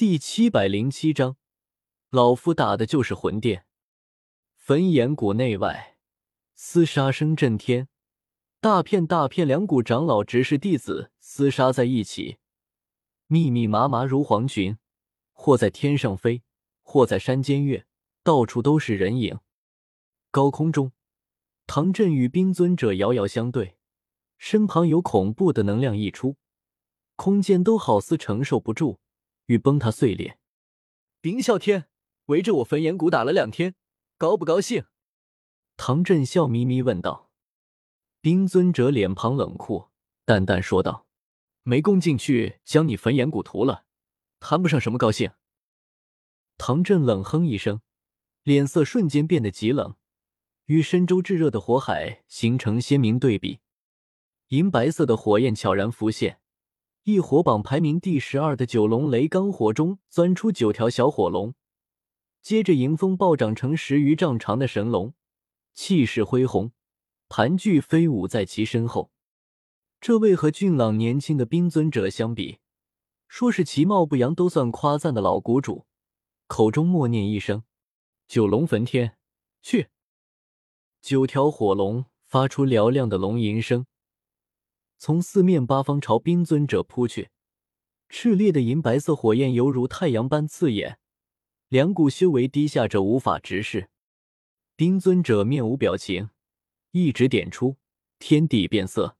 第七百零七章，老夫打的就是魂殿。焚炎谷内外，厮杀声震天，大片大片两股长老、执事、弟子厮杀在一起，密密麻麻如黄群，或在天上飞，或在山间跃，到处都是人影。高空中，唐振与冰尊者遥遥相对，身旁有恐怖的能量溢出，空间都好似承受不住。欲崩塌碎裂。冰啸天围着我焚炎谷打了两天，高不高兴？唐振笑眯眯问道。冰尊者脸庞冷酷，淡淡说道：“没攻进去，将你焚炎谷屠了，谈不上什么高兴。”唐振冷哼一声，脸色瞬间变得极冷，与深州炙热的火海形成鲜明对比。银白色的火焰悄然浮现。一火榜排名第十二的九龙雷罡火中钻出九条小火龙，接着迎风暴长成十余丈长的神龙，气势恢宏，盘踞飞舞在其身后。这位和俊朗年轻的冰尊者相比，说是其貌不扬都算夸赞的老谷主，口中默念一声：“九龙焚天，去！”九条火龙发出嘹亮的龙吟声。从四面八方朝冰尊者扑去，炽烈的银白色火焰犹如太阳般刺眼，两股修为低下者无法直视。冰尊者面无表情，一指点出，天地变色。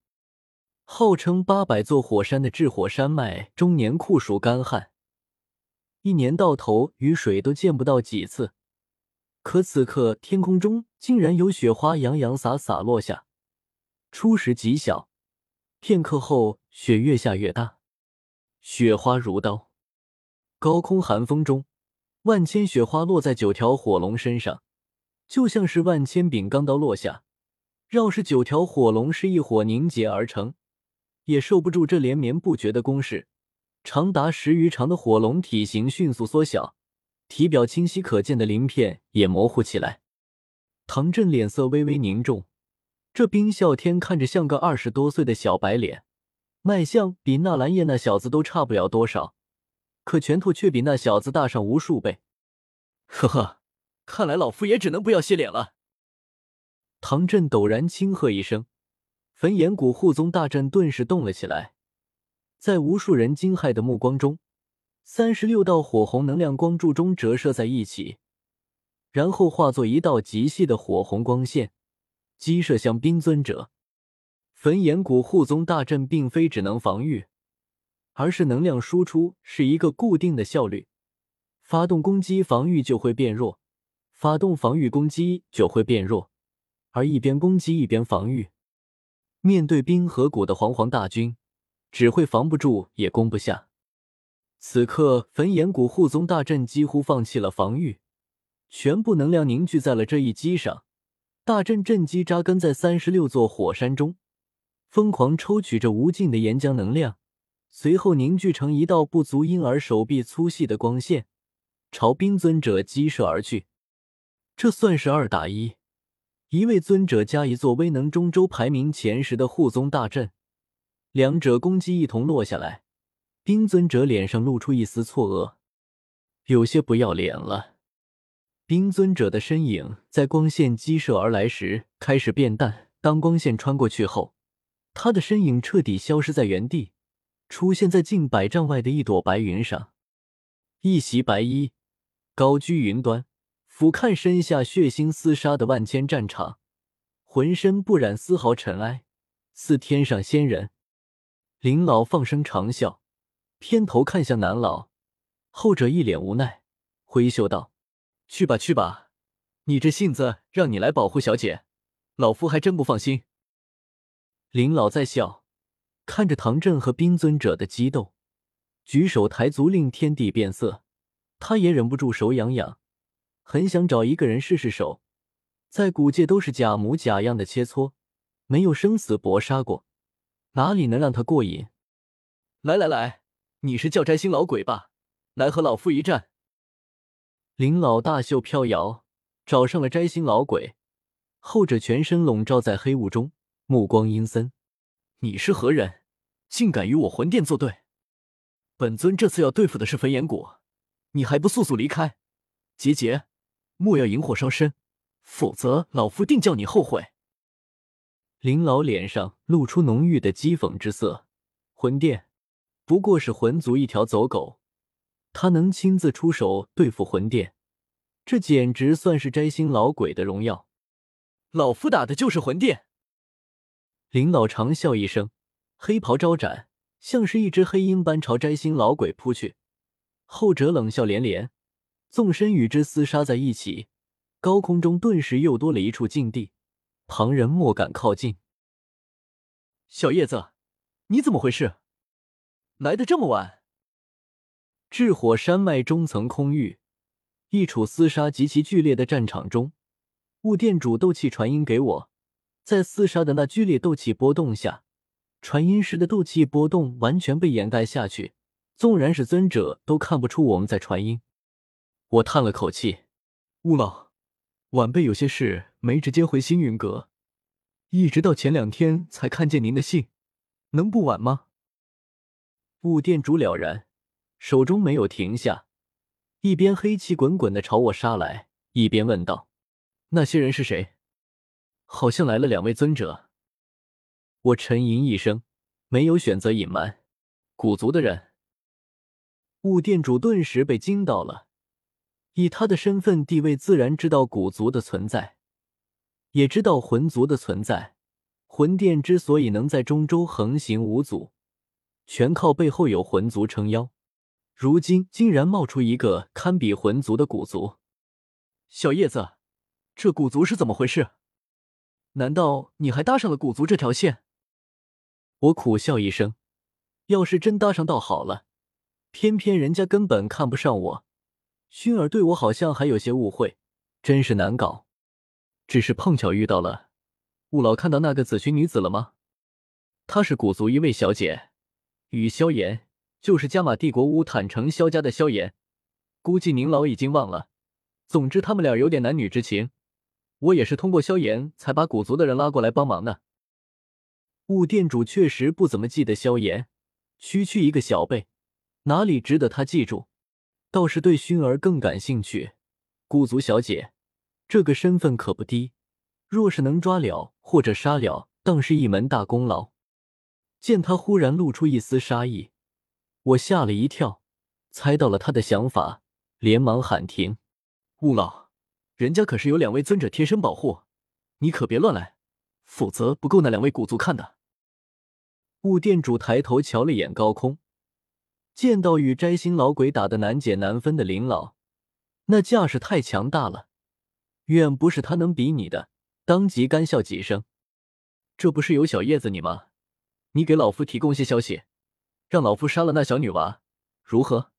号称八百座火山的炽火山脉终年酷暑干旱，一年到头雨水都见不到几次，可此刻天空中竟然有雪花洋洋洒洒落下，初时极小。片刻后，雪越下越大，雪花如刀。高空寒风中，万千雪花落在九条火龙身上，就像是万千柄钢刀落下。绕是九条火龙是一火凝结而成，也受不住这连绵不绝的攻势。长达十余长的火龙体型迅速缩小，体表清晰可见的鳞片也模糊起来。唐振脸色微微凝重。这冰啸天看着像个二十多岁的小白脸，脉象比纳兰叶那小子都差不了多少，可拳头却比那小子大上无数倍。呵呵，看来老夫也只能不要谢脸了。唐振陡然轻喝一声，焚炎谷护宗大阵顿时动了起来，在无数人惊骇的目光中，三十六道火红能量光柱中折射在一起，然后化作一道极细的火红光线。击射向冰尊者，焚炎谷护宗大阵并非只能防御，而是能量输出是一个固定的效率。发动攻击，防御就会变弱；发动防御，攻击就会变弱。而一边攻击一边防御，面对冰河谷的煌煌大军，只会防不住也攻不下。此刻，焚炎谷护宗大阵几乎放弃了防御，全部能量凝聚在了这一击上。大阵阵基扎根在三十六座火山中，疯狂抽取着无尽的岩浆能量，随后凝聚成一道不足婴儿手臂粗细的光线，朝冰尊者击射而去。这算是二打一，一位尊者加一座威能中州排名前十的护宗大阵，两者攻击一同落下来。冰尊者脸上露出一丝错愕，有些不要脸了。冰尊者的身影在光线激射而来时开始变淡，当光线穿过去后，他的身影彻底消失在原地，出现在近百丈外的一朵白云上。一袭白衣，高居云端，俯瞰身下血腥厮杀的万千战场，浑身不染丝毫尘埃，似天上仙人。林老放声长啸，偏头看向南老，后者一脸无奈，挥袖道。去吧去吧，你这性子让你来保护小姐，老夫还真不放心。林老在笑，看着唐振和冰尊者的激斗，举手抬足令天地变色，他也忍不住手痒痒，很想找一个人试试手。在古界都是假模假样的切磋，没有生死搏杀过，哪里能让他过瘾？来来来，你是叫摘星老鬼吧？来和老夫一战。林老大袖飘摇，找上了摘星老鬼。后者全身笼罩在黑雾中，目光阴森。你是何人？竟敢与我魂殿作对？本尊这次要对付的是焚炎谷，你还不速速离开？结节，莫要引火烧身，否则老夫定叫你后悔。林老脸上露出浓郁的讥讽之色。魂殿不过是魂族一条走狗，他能亲自出手对付魂殿，这简直算是摘星老鬼的荣耀。老夫打的就是魂殿。林老长笑一声，黑袍招展，像是一只黑鹰般朝摘星老鬼扑去。后者冷笑连连，纵身与之厮杀在一起，高空中顿时又多了一处禁地，旁人莫敢靠近。小叶子，你怎么回事？来的这么晚？炽火山脉中层空域，一处厮杀极其剧烈的战场中，雾店主斗气传音给我，在厮杀的那剧烈斗气波动下，传音时的斗气波动完全被掩盖下去。纵然是尊者都看不出我们在传音。我叹了口气：“雾老，晚辈有些事没直接回星云阁，一直到前两天才看见您的信，能不晚吗？”雾店主了然，手中没有停下，一边黑气滚滚的朝我杀来，一边问道：“那些人是谁？好像来了两位尊者。”我沉吟一声，没有选择隐瞒：“古族的人。”雾店主顿时被惊到了，以他的身份地位，自然知道古族的存在，也知道魂族的存在。魂殿之所以能在中州横行无阻，全靠背后有魂族撑腰。如今竟然冒出一个堪比魂族的古族，小叶子，这古族是怎么回事？难道你还搭上了古族这条线？我苦笑一声，要是真搭上，倒好了。偏偏人家根本看不上我，薰儿对我好像还有些误会，真是难搞。只是碰巧遇到了。雾老看到那个紫裙女子了吗？她是古族一位小姐，与萧炎，就是加玛帝国乌坦城萧家的萧炎。估计您老已经忘了。总之，他们俩有点男女之情。我也是通过萧炎才把古族的人拉过来帮忙的。雾店主确实不怎么记得萧炎，区区一个小辈。哪里值得他记住？倒是对薰儿更感兴趣。古族小姐这个身份可不低，若是能抓了或者杀了，当是一门大功劳。见他忽然露出一丝杀意，我吓了一跳，猜到了他的想法，连忙喊停：“雾老，人家可是有两位尊者贴身保护，你可别乱来，否则不够那两位古族看的。”雾店主抬头瞧了眼高空。见到与摘星老鬼打得难解难分的林老，那架势太强大了，远不是他能比拟的。当即干笑几声：“这不是有小叶子你吗？你给老夫提供些消息，让老夫杀了那小女娃，如何？”